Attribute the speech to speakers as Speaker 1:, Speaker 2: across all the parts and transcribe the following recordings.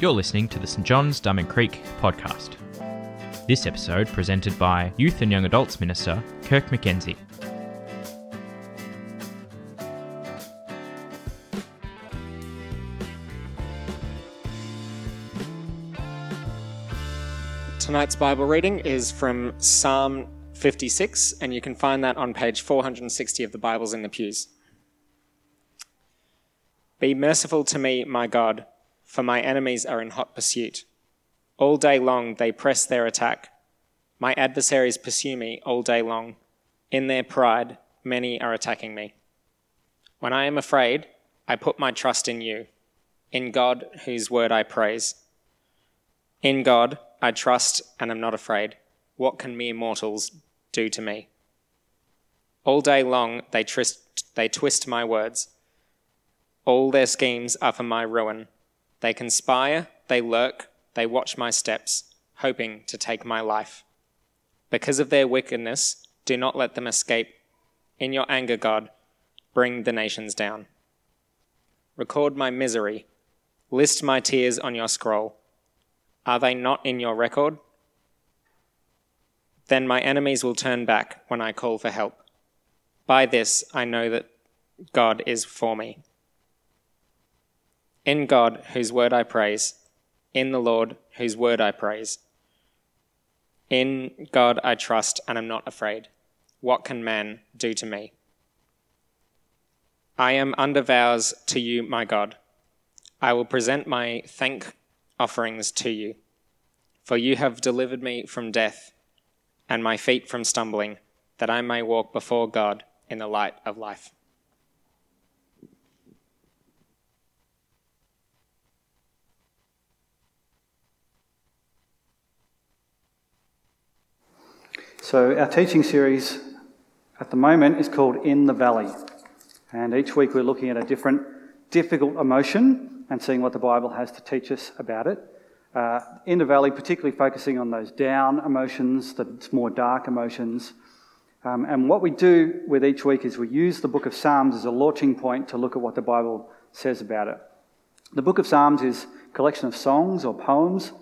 Speaker 1: You're listening to the St John's Diamond Creek podcast. This episode presented by Youth and Young Adults Minister Kirk McKenzie.
Speaker 2: Tonight's Bible reading is from Psalm 56, and you can find that on page 460 of the Bibles in the pews. Be merciful to me, my God, for my enemies are in hot pursuit. All day long they press their attack. My adversaries pursue me all day long. In their pride, many are attacking me. When I am afraid, I put my trust in you, in God, whose word I praise. In God, I trust and am not afraid. What can mere mortals do to me? All day long they, they twist my words. All their schemes are for my ruin. They conspire, they lurk, they watch my steps, hoping to take my life. Because of their wickedness, do not let them escape. In your anger, God, bring the nations down. Record my misery. List my tears on your scroll. Are they not in your record? Then my enemies will turn back when I call for help. By this I know that God is for me. In God, whose word I praise, in the Lord, whose word I praise. In God I trust and am not afraid. What can man do to me? I am under vows to you, my God. I will present my thank offerings to you. For you have delivered me from death and my feet from stumbling, that I may walk before God in the light of life.
Speaker 3: So, our teaching series at the moment is called In the Valley. And each week we're looking at a different difficult emotion and seeing what the Bible has to teach us about it. Uh, in the valley, particularly focusing on those down emotions, the more dark emotions. Um, and what we do with each week is we use the book of Psalms as a launching point to look at what the Bible says about it. The book of Psalms is a collection of songs or poems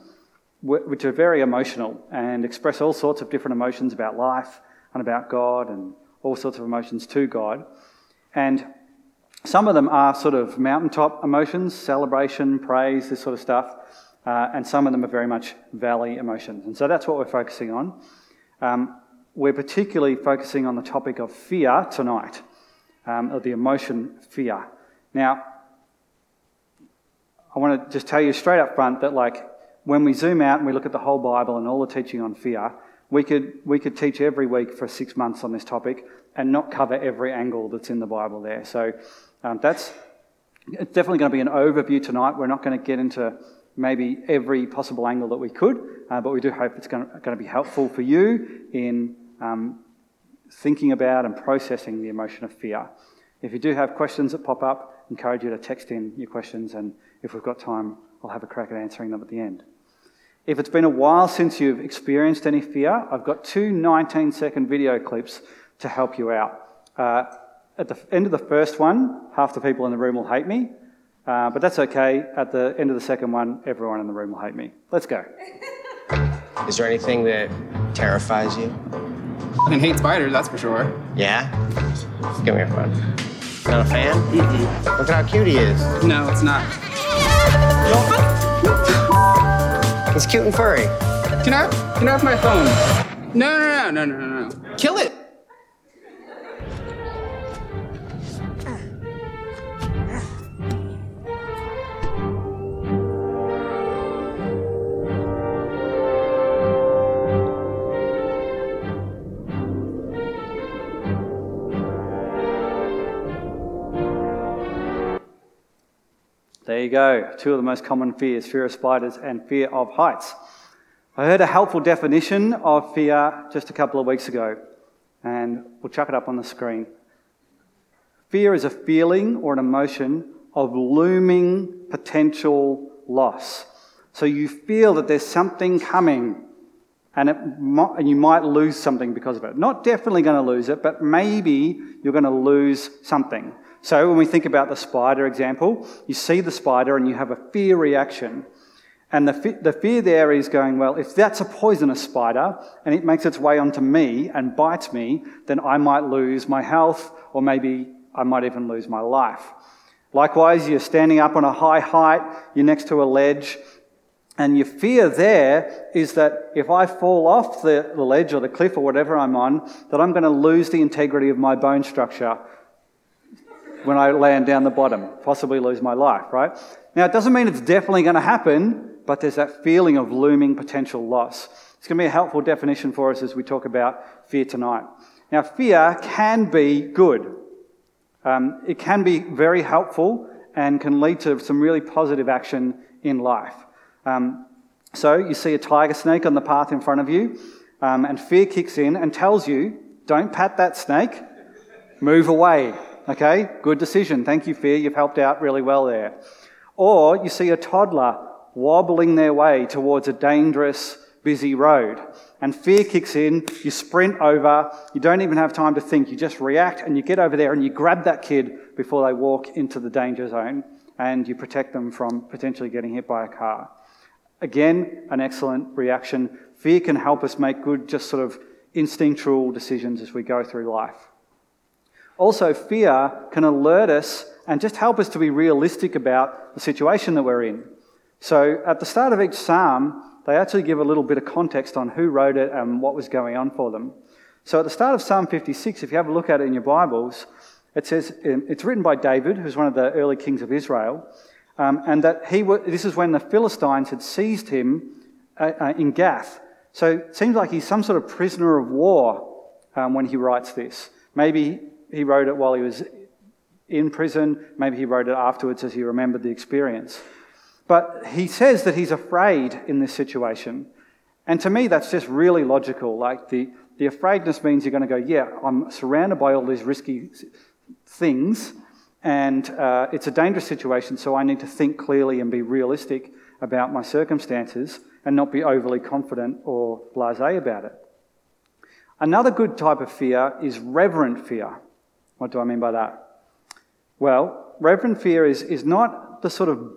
Speaker 3: which are very emotional and express all sorts of different emotions about life and about God and all sorts of emotions to God. And some of them are sort of mountaintop emotions, celebration, praise, this sort of stuff. Uh, and some of them are very much valley emotions. And so that's what we're focusing on. Um, we're particularly focusing on the topic of fear tonight, um, of the emotion fear. Now, I want to just tell you straight up front that, like, when we zoom out and we look at the whole Bible and all the teaching on fear, we could, we could teach every week for six months on this topic and not cover every angle that's in the Bible there. So um, that's it's definitely going to be an overview tonight. We're not going to get into maybe every possible angle that we could, uh, but we do hope it's going to, going to be helpful for you in um, thinking about and processing the emotion of fear. If you do have questions that pop up, encourage you to text in your questions, and if we've got time, I'll have a crack at answering them at the end. If it's been a while since you've experienced any fear, I've got two 19 second video clips to help you out. Uh, at the end of the first one, half the people in the room will hate me. Uh, but that's okay. At the end of the second one, everyone in the room will hate me. Let's go.
Speaker 4: Is there anything that terrifies you?
Speaker 5: I can hate spiders, that's for sure.
Speaker 4: Yeah? Give me your phone. Not a fan? Mm-mm. Look at how cute he is.
Speaker 5: No, it's not.
Speaker 4: He's cute and furry.
Speaker 5: Can I can I have my phone? No, no, no, no, no, no, no. Kill it.
Speaker 3: You go. Two of the most common fears fear of spiders and fear of heights. I heard a helpful definition of fear just a couple of weeks ago, and we'll chuck it up on the screen. Fear is a feeling or an emotion of looming potential loss. So you feel that there's something coming and, might, and you might lose something because of it. Not definitely going to lose it, but maybe you're going to lose something. So when we think about the spider example, you see the spider and you have a fear reaction. And the, fe- the fear there is going, well, if that's a poisonous spider and it makes its way onto me and bites me, then I might lose my health or maybe I might even lose my life. Likewise, you're standing up on a high height, you're next to a ledge, and your fear there is that if I fall off the, the ledge or the cliff or whatever I'm on, that I'm going to lose the integrity of my bone structure when I land down the bottom, possibly lose my life, right? Now, it doesn't mean it's definitely going to happen, but there's that feeling of looming potential loss. It's going to be a helpful definition for us as we talk about fear tonight. Now, fear can be good. Um, it can be very helpful and can lead to some really positive action in life. Um, so, you see a tiger snake on the path in front of you, um, and fear kicks in and tells you, don't pat that snake, move away. Okay, good decision. Thank you, fear. You've helped out really well there. Or you see a toddler wobbling their way towards a dangerous, busy road. And fear kicks in, you sprint over, you don't even have time to think, you just react and you get over there and you grab that kid before they walk into the danger zone and you protect them from potentially getting hit by a car. Again, an excellent reaction. Fear can help us make good, just sort of instinctual decisions as we go through life. Also, fear can alert us and just help us to be realistic about the situation that we're in. So at the start of each psalm, they actually give a little bit of context on who wrote it and what was going on for them. So at the start of Psalm 56, if you have a look at it in your Bibles, it says um, it's written by David, who's one of the early kings of Israel, um, and that he this is when the Philistines had seized him uh, uh, in Gath. So it seems like he's some sort of prisoner of war um, when he writes this. Maybe he wrote it while he was in prison. Maybe he wrote it afterwards as he remembered the experience. But he says that he's afraid in this situation. And to me, that's just really logical. Like the, the afraidness means you're going to go, yeah, I'm surrounded by all these risky things, and uh, it's a dangerous situation, so I need to think clearly and be realistic about my circumstances and not be overly confident or blase about it. Another good type of fear is reverent fear. What do I mean by that? Well, reverent fear is, is not the sort of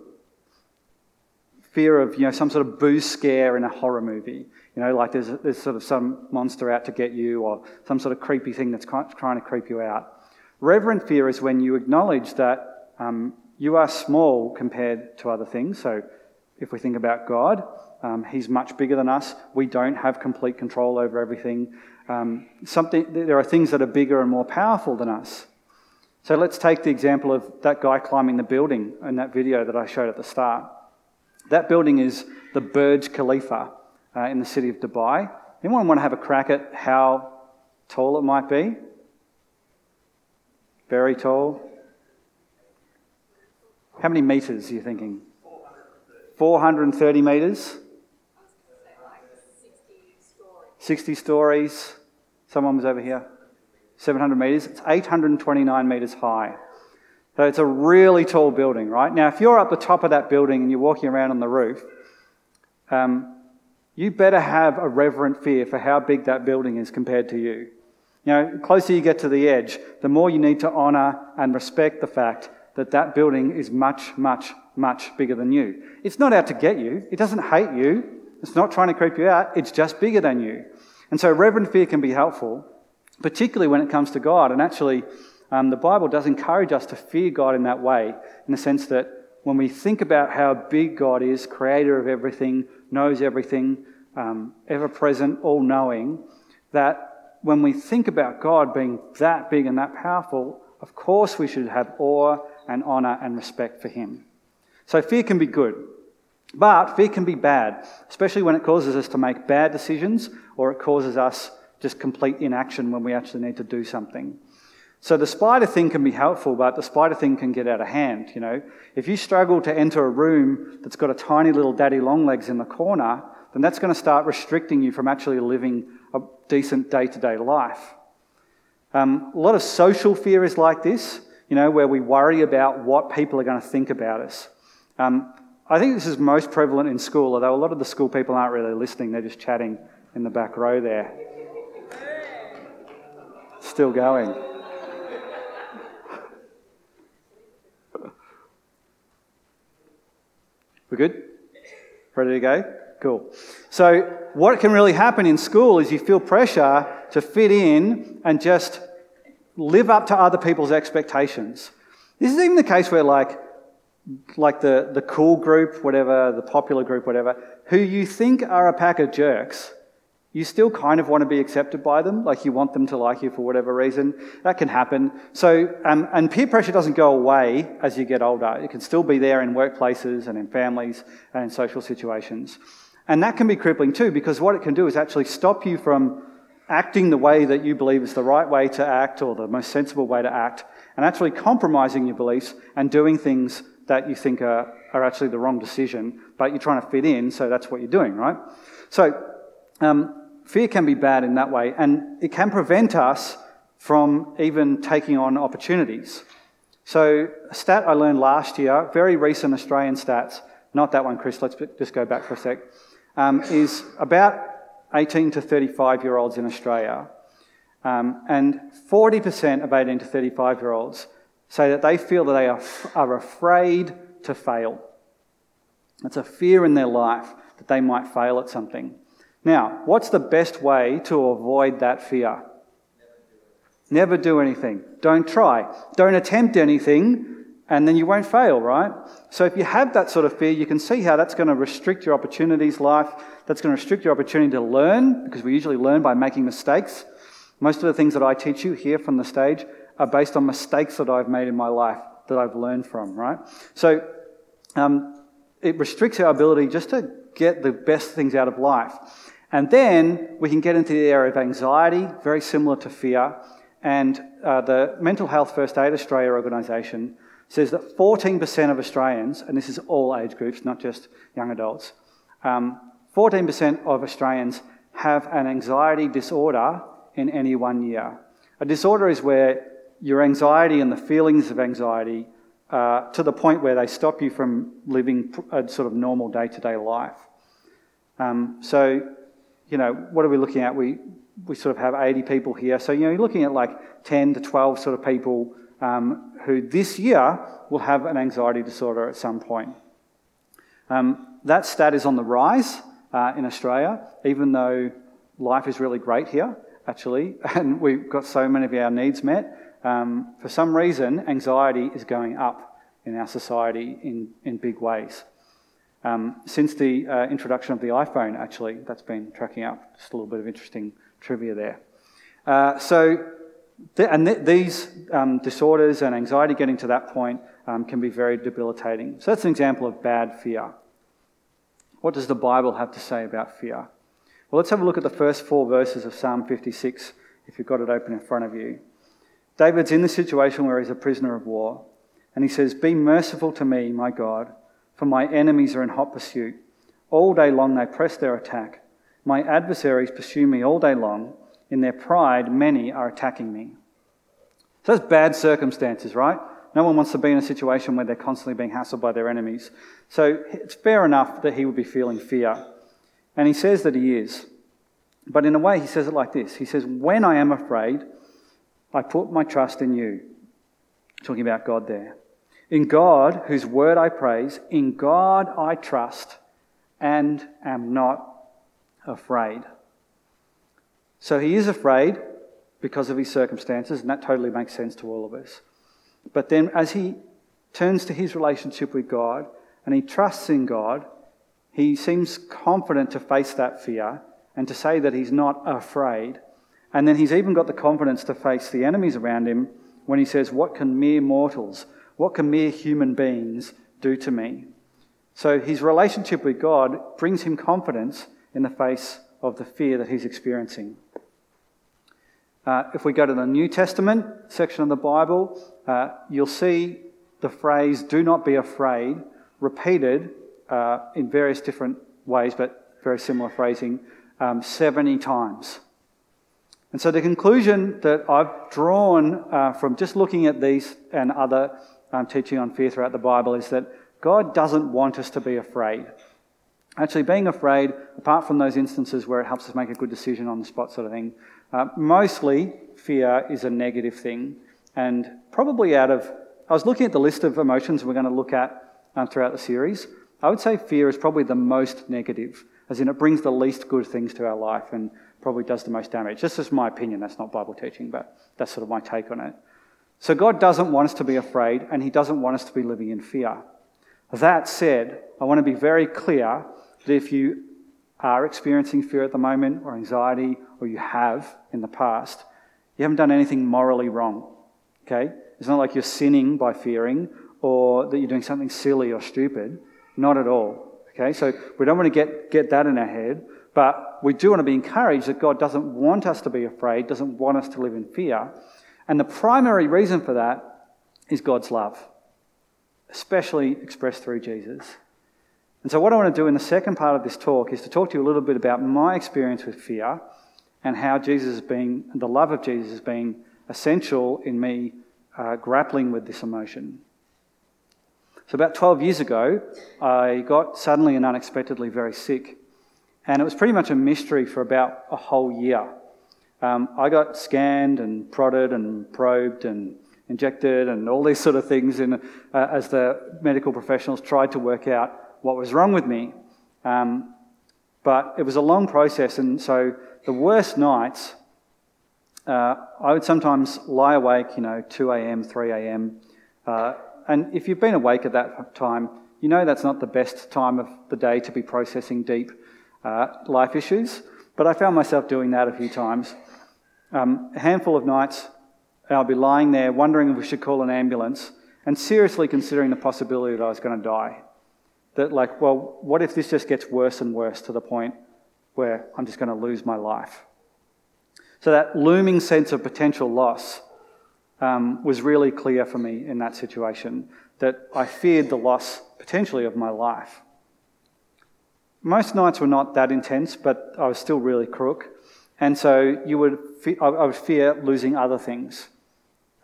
Speaker 3: fear of you know some sort of booze scare in a horror movie. You know, like there's, there's sort of some monster out to get you, or some sort of creepy thing that's trying to creep you out. Reverent fear is when you acknowledge that um, you are small compared to other things. So, if we think about God, um, He's much bigger than us. We don't have complete control over everything. Um, something, there are things that are bigger and more powerful than us. So let's take the example of that guy climbing the building in that video that I showed at the start. That building is the Burj Khalifa uh, in the city of Dubai. Anyone want to have a crack at how tall it might be? Very tall. How many metres are you thinking? 430 metres? 60 stories. Someone was over here. 700 metres. It's 829 metres high. So it's a really tall building, right? Now, if you're up the top of that building and you're walking around on the roof, um, you better have a reverent fear for how big that building is compared to you. You know, the closer you get to the edge, the more you need to honour and respect the fact that that building is much, much, much bigger than you. It's not out to get you. It doesn't hate you. It's not trying to creep you out. It's just bigger than you. And so reverent fear can be helpful, particularly when it comes to God. And actually, um, the Bible does encourage us to fear God in that way, in the sense that when we think about how big God is, creator of everything, knows everything, um, ever present, all knowing, that when we think about God being that big and that powerful, of course we should have awe and honor and respect for Him. So fear can be good, but fear can be bad, especially when it causes us to make bad decisions or it causes us just complete inaction when we actually need to do something. So the spider thing can be helpful, but the spider thing can get out of hand, you know. If you struggle to enter a room that's got a tiny little daddy long legs in the corner, then that's going to start restricting you from actually living a decent day to day life. Um, a lot of social fear is like this, you know, where we worry about what people are going to think about us. Um, I think this is most prevalent in school, although a lot of the school people aren't really listening, they're just chatting in the back row there. Still going. We're good? Ready to go? Cool. So, what can really happen in school is you feel pressure to fit in and just live up to other people's expectations. This is even the case where, like, like the, the cool group, whatever, the popular group, whatever, who you think are a pack of jerks, you still kind of want to be accepted by them, like you want them to like you for whatever reason. That can happen. So, um, and peer pressure doesn't go away as you get older. It can still be there in workplaces and in families and in social situations. And that can be crippling too, because what it can do is actually stop you from acting the way that you believe is the right way to act or the most sensible way to act, and actually compromising your beliefs and doing things that you think are, are actually the wrong decision, but you're trying to fit in, so that's what you're doing, right? So, um, fear can be bad in that way, and it can prevent us from even taking on opportunities. So, a stat I learned last year, very recent Australian stats, not that one, Chris, let's just go back for a sec, um, is about 18 to 35 year olds in Australia. Um, and 40% of 18 to 35 year olds say that they feel that they are, are afraid to fail. It's a fear in their life that they might fail at something. Now, what's the best way to avoid that fear? Never do anything. Don't try. Don't attempt anything, and then you won't fail, right? So if you have that sort of fear, you can see how that's going to restrict your opportunities life. That's going to restrict your opportunity to learn, because we usually learn by making mistakes. Most of the things that I teach you here from the stage are based on mistakes that I've made in my life that I've learned from, right? So um, it restricts our ability just to get the best things out of life. And then we can get into the area of anxiety, very similar to fear. And uh, the Mental Health First Aid Australia organisation says that 14% of Australians, and this is all age groups, not just young adults, um, 14% of Australians have an anxiety disorder in any one year. A disorder is where your anxiety and the feelings of anxiety uh, to the point where they stop you from living a sort of normal day to day life. Um, so, you know, what are we looking at? We, we sort of have 80 people here. So, you know, you're looking at like 10 to 12 sort of people um, who this year will have an anxiety disorder at some point. Um, that stat is on the rise uh, in Australia, even though life is really great here, actually, and we've got so many of our needs met um, for some reason, anxiety is going up in our society in, in big ways. Um, since the uh, introduction of the iPhone, actually, that's been tracking up. Just a little bit of interesting trivia there. Uh, so, th- and th- these um, disorders and anxiety getting to that point um, can be very debilitating. So, that's an example of bad fear. What does the Bible have to say about fear? Well, let's have a look at the first four verses of Psalm 56, if you've got it open in front of you. David's in the situation where he's a prisoner of war, and he says, Be merciful to me, my God, for my enemies are in hot pursuit. All day long they press their attack. My adversaries pursue me all day long. In their pride, many are attacking me. So that's bad circumstances, right? No one wants to be in a situation where they're constantly being hassled by their enemies. So it's fair enough that he would be feeling fear. And he says that he is. But in a way, he says it like this He says, When I am afraid, I put my trust in you. Talking about God there. In God, whose word I praise, in God I trust and am not afraid. So he is afraid because of his circumstances, and that totally makes sense to all of us. But then as he turns to his relationship with God and he trusts in God, he seems confident to face that fear and to say that he's not afraid and then he's even got the confidence to face the enemies around him when he says, What can mere mortals, what can mere human beings do to me? So his relationship with God brings him confidence in the face of the fear that he's experiencing. Uh, if we go to the New Testament section of the Bible, uh, you'll see the phrase, do not be afraid, repeated uh, in various different ways, but very similar phrasing, um, 70 times. And so the conclusion that I've drawn uh, from just looking at these and other um, teaching on fear throughout the Bible is that God doesn't want us to be afraid. Actually, being afraid, apart from those instances where it helps us make a good decision on the spot, sort of thing, uh, mostly fear is a negative thing. And probably out of, I was looking at the list of emotions we're going to look at um, throughout the series. I would say fear is probably the most negative, as in it brings the least good things to our life and probably does the most damage. This is my opinion, that's not Bible teaching, but that's sort of my take on it. So God doesn't want us to be afraid, and He doesn't want us to be living in fear. That said, I want to be very clear that if you are experiencing fear at the moment, or anxiety, or you have in the past, you haven't done anything morally wrong. Okay? It's not like you're sinning by fearing or that you're doing something silly or stupid. Not at all. Okay? So we don't want to get, get that in our head, but we do want to be encouraged that God doesn't want us to be afraid, doesn't want us to live in fear. And the primary reason for that is God's love, especially expressed through Jesus. And so, what I want to do in the second part of this talk is to talk to you a little bit about my experience with fear and how Jesus has been, the love of Jesus has been essential in me uh, grappling with this emotion. So, about 12 years ago, I got suddenly and unexpectedly very sick. And it was pretty much a mystery for about a whole year. Um, I got scanned and prodded and probed and injected and all these sort of things in, uh, as the medical professionals tried to work out what was wrong with me. Um, but it was a long process, and so the worst nights, uh, I would sometimes lie awake, you know, 2 a.m., 3 a.m. Uh, and if you've been awake at that time, you know that's not the best time of the day to be processing deep uh, life issues. But I found myself doing that a few times. Um, a handful of nights, I'll be lying there wondering if we should call an ambulance and seriously considering the possibility that I was going to die. That, like, well, what if this just gets worse and worse to the point where I'm just going to lose my life? So, that looming sense of potential loss um, was really clear for me in that situation that I feared the loss potentially of my life. Most nights were not that intense, but I was still really crook. And so you would fe- I would fear losing other things.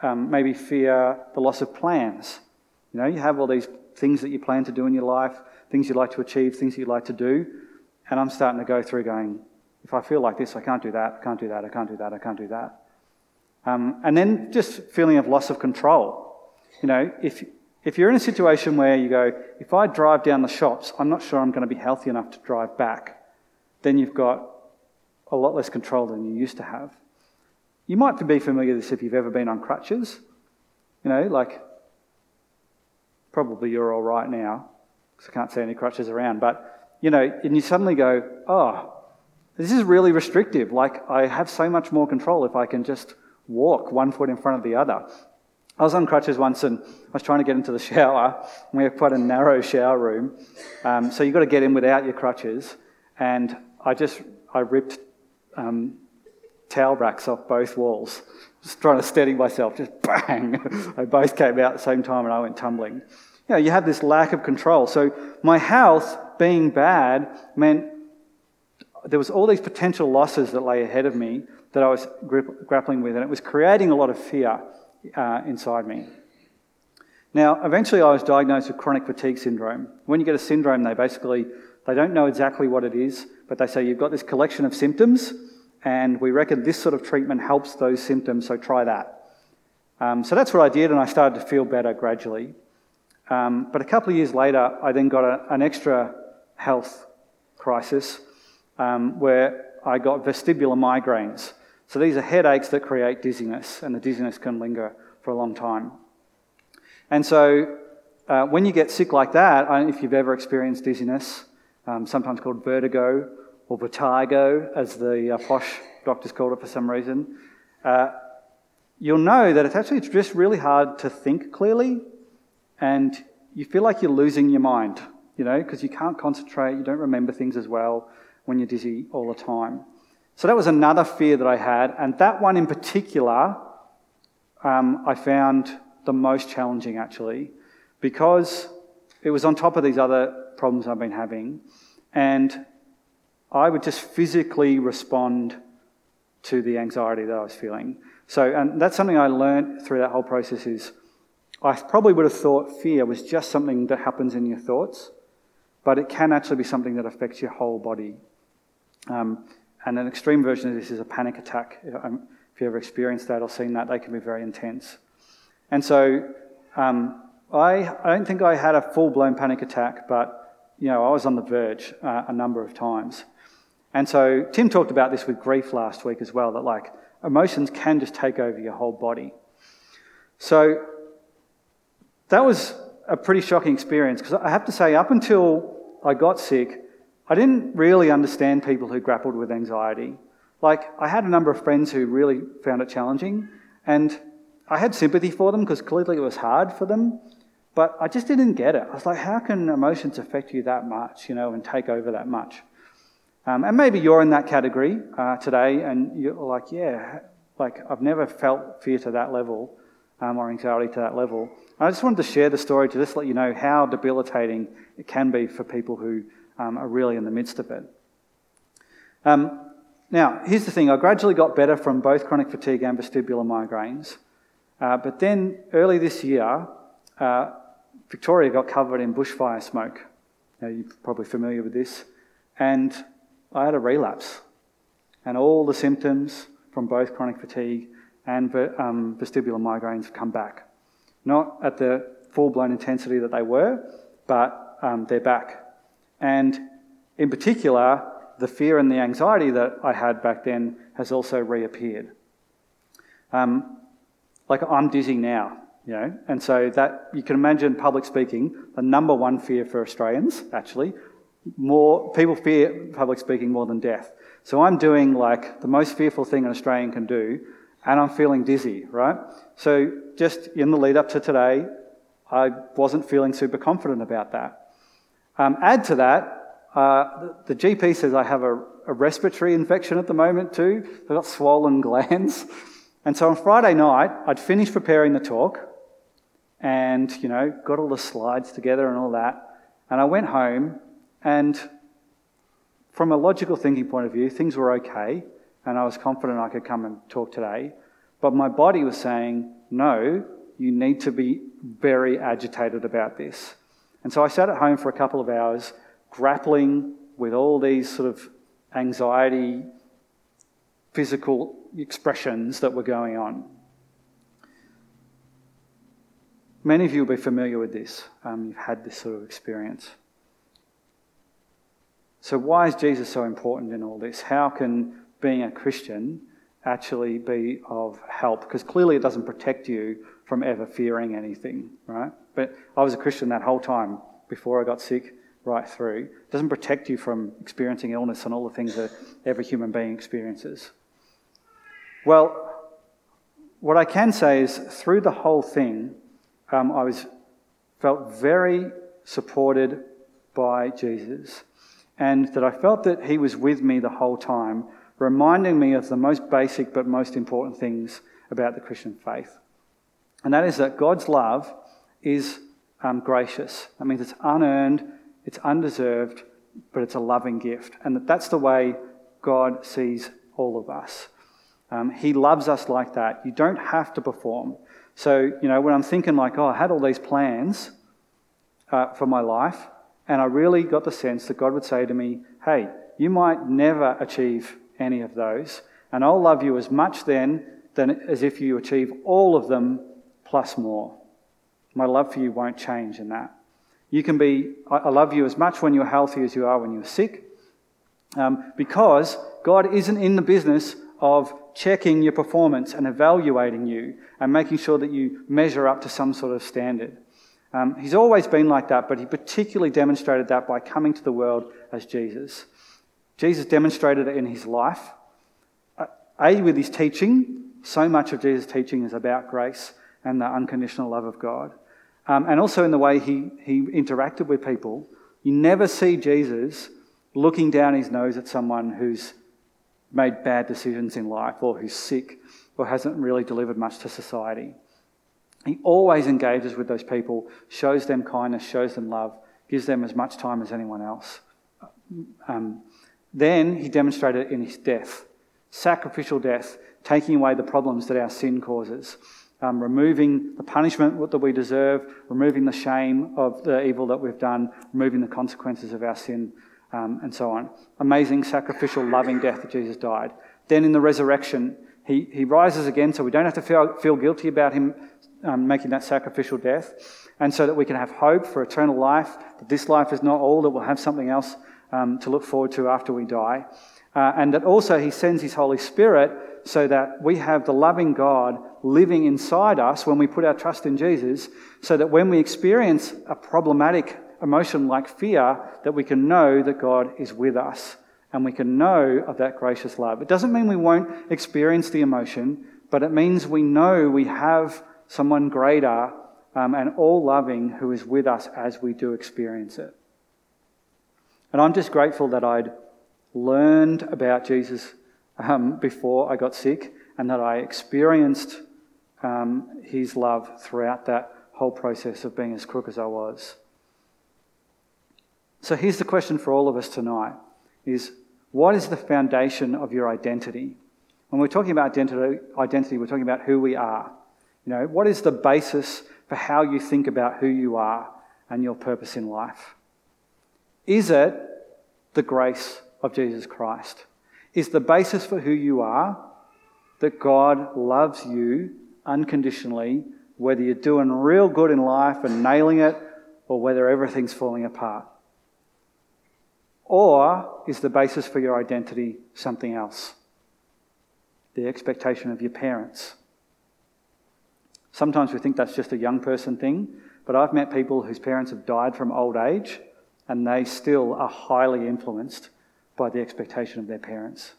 Speaker 3: Um, maybe fear the loss of plans. You know, you have all these things that you plan to do in your life, things you'd like to achieve, things you'd like to do. And I'm starting to go through going, if I feel like this, I can't do that, I can't do that, I can't do that, I can't do that. Um, and then just feeling of loss of control. You know, if, if you're in a situation where you go, if I drive down the shops, I'm not sure I'm going to be healthy enough to drive back, then you've got a lot less control than you used to have. You might be familiar with this if you've ever been on crutches. You know, like, probably you're all right now, because I can't see any crutches around, but, you know, and you suddenly go, oh, this is really restrictive. Like, I have so much more control if I can just walk one foot in front of the other. I was on crutches once and I was trying to get into the shower. We have quite a narrow shower room, um, so you've got to get in without your crutches. And I just I ripped um, towel racks off both walls, just trying to steady myself. Just bang! they both came out at the same time, and I went tumbling. You know, you have this lack of control. So my health being bad meant there was all these potential losses that lay ahead of me that I was grappling with, and it was creating a lot of fear uh, inside me. Now, eventually, I was diagnosed with chronic fatigue syndrome. When you get a syndrome, they basically they don't know exactly what it is, but they say you've got this collection of symptoms, and we reckon this sort of treatment helps those symptoms, so try that. Um, so that's what I did, and I started to feel better gradually. Um, but a couple of years later, I then got a, an extra health crisis um, where I got vestibular migraines. So these are headaches that create dizziness, and the dizziness can linger for a long time. And so uh, when you get sick like that, if you've ever experienced dizziness, um, sometimes called vertigo or vertigo, as the uh, posh doctors called it for some reason, uh, you'll know that it's actually just really hard to think clearly, and you feel like you're losing your mind, you know, because you can't concentrate, you don't remember things as well when you're dizzy all the time. So that was another fear that I had, and that one in particular, um, I found the most challenging actually, because it was on top of these other problems I've been having, and I would just physically respond to the anxiety that I was feeling. So, and that's something I learned through that whole process is I probably would have thought fear was just something that happens in your thoughts, but it can actually be something that affects your whole body. Um, and an extreme version of this is a panic attack. Um, if you ever experienced that or seen that, they can be very intense. And so um, I, I don't think I had a full blown panic attack, but you know, I was on the verge uh, a number of times. And so Tim talked about this with grief last week as well, that like emotions can just take over your whole body. So that was a pretty shocking experience because I have to say, up until I got sick, I didn't really understand people who grappled with anxiety. Like, I had a number of friends who really found it challenging, and I had sympathy for them because clearly it was hard for them, but I just didn't get it. I was like, how can emotions affect you that much, you know, and take over that much? Um, and maybe you're in that category uh, today, and you're like, yeah, like I've never felt fear to that level um, or anxiety to that level. I just wanted to share the story to just let you know how debilitating it can be for people who um, are really in the midst of it. Um, now, here's the thing I gradually got better from both chronic fatigue and vestibular migraines. Uh, but then early this year, uh, Victoria got covered in bushfire smoke. Now, you're probably familiar with this. And I had a relapse. And all the symptoms from both chronic fatigue and um, vestibular migraines have come back. Not at the full blown intensity that they were, but um, they're back. And in particular, the fear and the anxiety that I had back then has also reappeared. Um, like I'm dizzy now, you know, and so that you can imagine public speaking, the number one fear for Australians, actually. More people fear public speaking more than death. So I'm doing like the most fearful thing an Australian can do, and I'm feeling dizzy, right? So just in the lead up to today, I wasn't feeling super confident about that. Um, add to that, uh, the, the, GP says I have a, a, respiratory infection at the moment too. I've got swollen glands. And so on Friday night, I'd finished preparing the talk and, you know, got all the slides together and all that. And I went home and from a logical thinking point of view, things were okay. And I was confident I could come and talk today. But my body was saying, no, you need to be very agitated about this. And so I sat at home for a couple of hours, grappling with all these sort of anxiety, physical expressions that were going on. Many of you will be familiar with this. Um, you've had this sort of experience. So, why is Jesus so important in all this? How can being a Christian actually be of help? Because clearly it doesn't protect you from ever fearing anything, right? But I was a Christian that whole time before I got sick, right through. It doesn't protect you from experiencing illness and all the things that every human being experiences. Well, what I can say is through the whole thing, um, I was felt very supported by Jesus, and that I felt that He was with me the whole time, reminding me of the most basic but most important things about the Christian faith. And that is that God's love is um, gracious. That means it's unearned, it's undeserved, but it's a loving gift. And that that's the way God sees all of us. Um, he loves us like that. You don't have to perform. So, you know, when I'm thinking, like, oh, I had all these plans uh, for my life, and I really got the sense that God would say to me, hey, you might never achieve any of those, and I'll love you as much then than as if you achieve all of them plus more. My love for you won't change in that. You can be, I love you as much when you're healthy as you are when you're sick, um, because God isn't in the business of checking your performance and evaluating you and making sure that you measure up to some sort of standard. Um, he's always been like that, but he particularly demonstrated that by coming to the world as Jesus. Jesus demonstrated it in his life. Uh, a, with his teaching, so much of Jesus' teaching is about grace and the unconditional love of God. Um, and also in the way he, he interacted with people. You never see Jesus looking down his nose at someone who's made bad decisions in life or who's sick or hasn't really delivered much to society. He always engages with those people, shows them kindness, shows them love, gives them as much time as anyone else. Um, then he demonstrated it in his death sacrificial death, taking away the problems that our sin causes um, removing the punishment that we deserve, removing the shame of the evil that we've done, removing the consequences of our sin, um, and so on. Amazing, sacrificial, loving death that Jesus died. Then in the resurrection, he, he rises again, so we don't have to feel, feel guilty about him um, making that sacrificial death, and so that we can have hope for eternal life, that this life is not all, that we'll have something else um, to look forward to after we die. Uh, and that also He sends His Holy Spirit so that we have the loving God living inside us when we put our trust in Jesus, so that when we experience a problematic emotion like fear, that we can know that God is with us and we can know of that gracious love. It doesn't mean we won't experience the emotion, but it means we know we have someone greater um, and all loving who is with us as we do experience it. And I'm just grateful that I'd learned about Jesus um, before I got sick and that I experienced um, his love throughout that whole process of being as crook as I was. So here's the question for all of us tonight is what is the foundation of your identity? When we're talking about identity, identity, we're talking about who we are. You know, what is the basis for how you think about who you are and your purpose in life? Is it the grace of Jesus Christ? Is the basis for who you are that God loves you unconditionally, whether you're doing real good in life and nailing it or whether everything's falling apart? Or is the basis for your identity something else? The expectation of your parents. Sometimes we think that's just a young person thing, but I've met people whose parents have died from old age and they still are highly influenced by the expectation of their parents.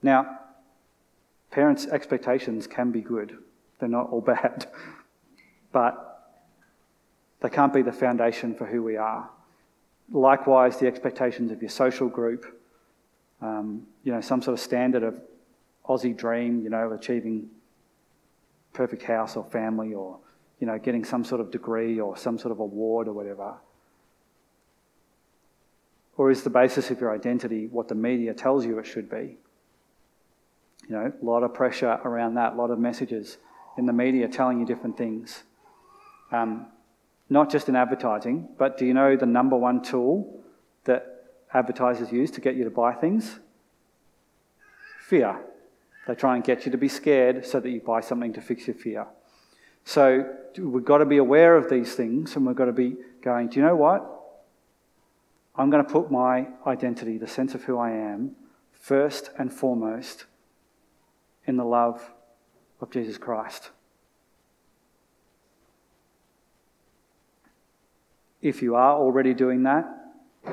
Speaker 3: Now, parents' expectations can be good, they're not all bad, but they can't be the foundation for who we are. Likewise, the expectations of your social group, um, you know, some sort of standard of Aussie dream, you know, achieving perfect house or family or, you know, getting some sort of degree or some sort of award or whatever. Or is the basis of your identity what the media tells you it should be? You know, a lot of pressure around that, a lot of messages in the media telling you different things. Um, not just in advertising, but do you know the number one tool that advertisers use to get you to buy things? Fear. They try and get you to be scared so that you buy something to fix your fear. So we've got to be aware of these things and we've got to be going, do you know what? I'm going to put my identity, the sense of who I am, first and foremost in the love of Jesus Christ. If you are already doing that,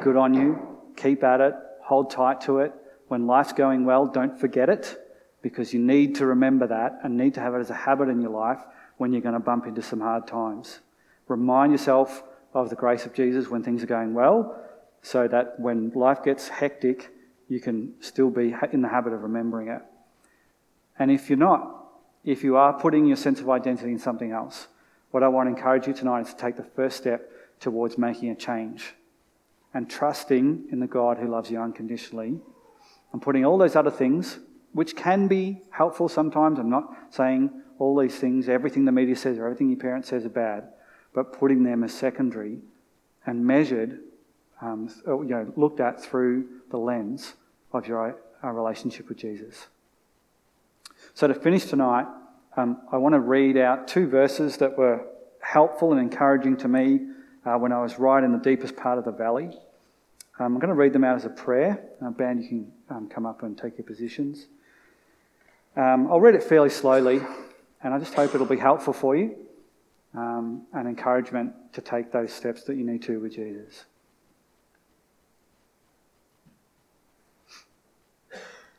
Speaker 3: good on you. Keep at it. Hold tight to it. When life's going well, don't forget it because you need to remember that and need to have it as a habit in your life when you're going to bump into some hard times. Remind yourself of the grace of Jesus when things are going well so that when life gets hectic, you can still be in the habit of remembering it. And if you're not, if you are putting your sense of identity in something else, what I want to encourage you tonight is to take the first step towards making a change and trusting in the God who loves you unconditionally and putting all those other things, which can be helpful sometimes. I'm not saying all these things, everything the media says or everything your parents says are bad, but putting them as secondary and measured, um, you know, looked at through the lens of your uh, relationship with Jesus. So to finish tonight, um, I want to read out two verses that were helpful and encouraging to me uh, when I was right in the deepest part of the valley. Um, I'm going to read them out as a prayer. Uh, band, you can um, come up and take your positions. Um, I'll read it fairly slowly, and I just hope it'll be helpful for you um, and encouragement to take those steps that you need to with Jesus.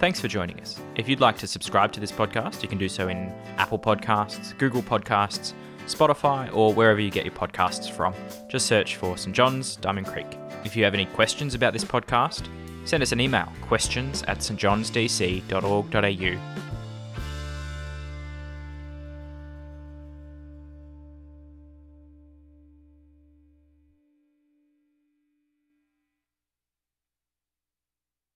Speaker 1: Thanks for joining us. If you'd like to subscribe to this podcast, you can do so in Apple Podcasts, Google Podcasts, Spotify, or wherever you get your podcasts from. Just search for St. John's, Diamond Creek. If you have any questions about this podcast, send us an email questions at stjohnsdc.org.au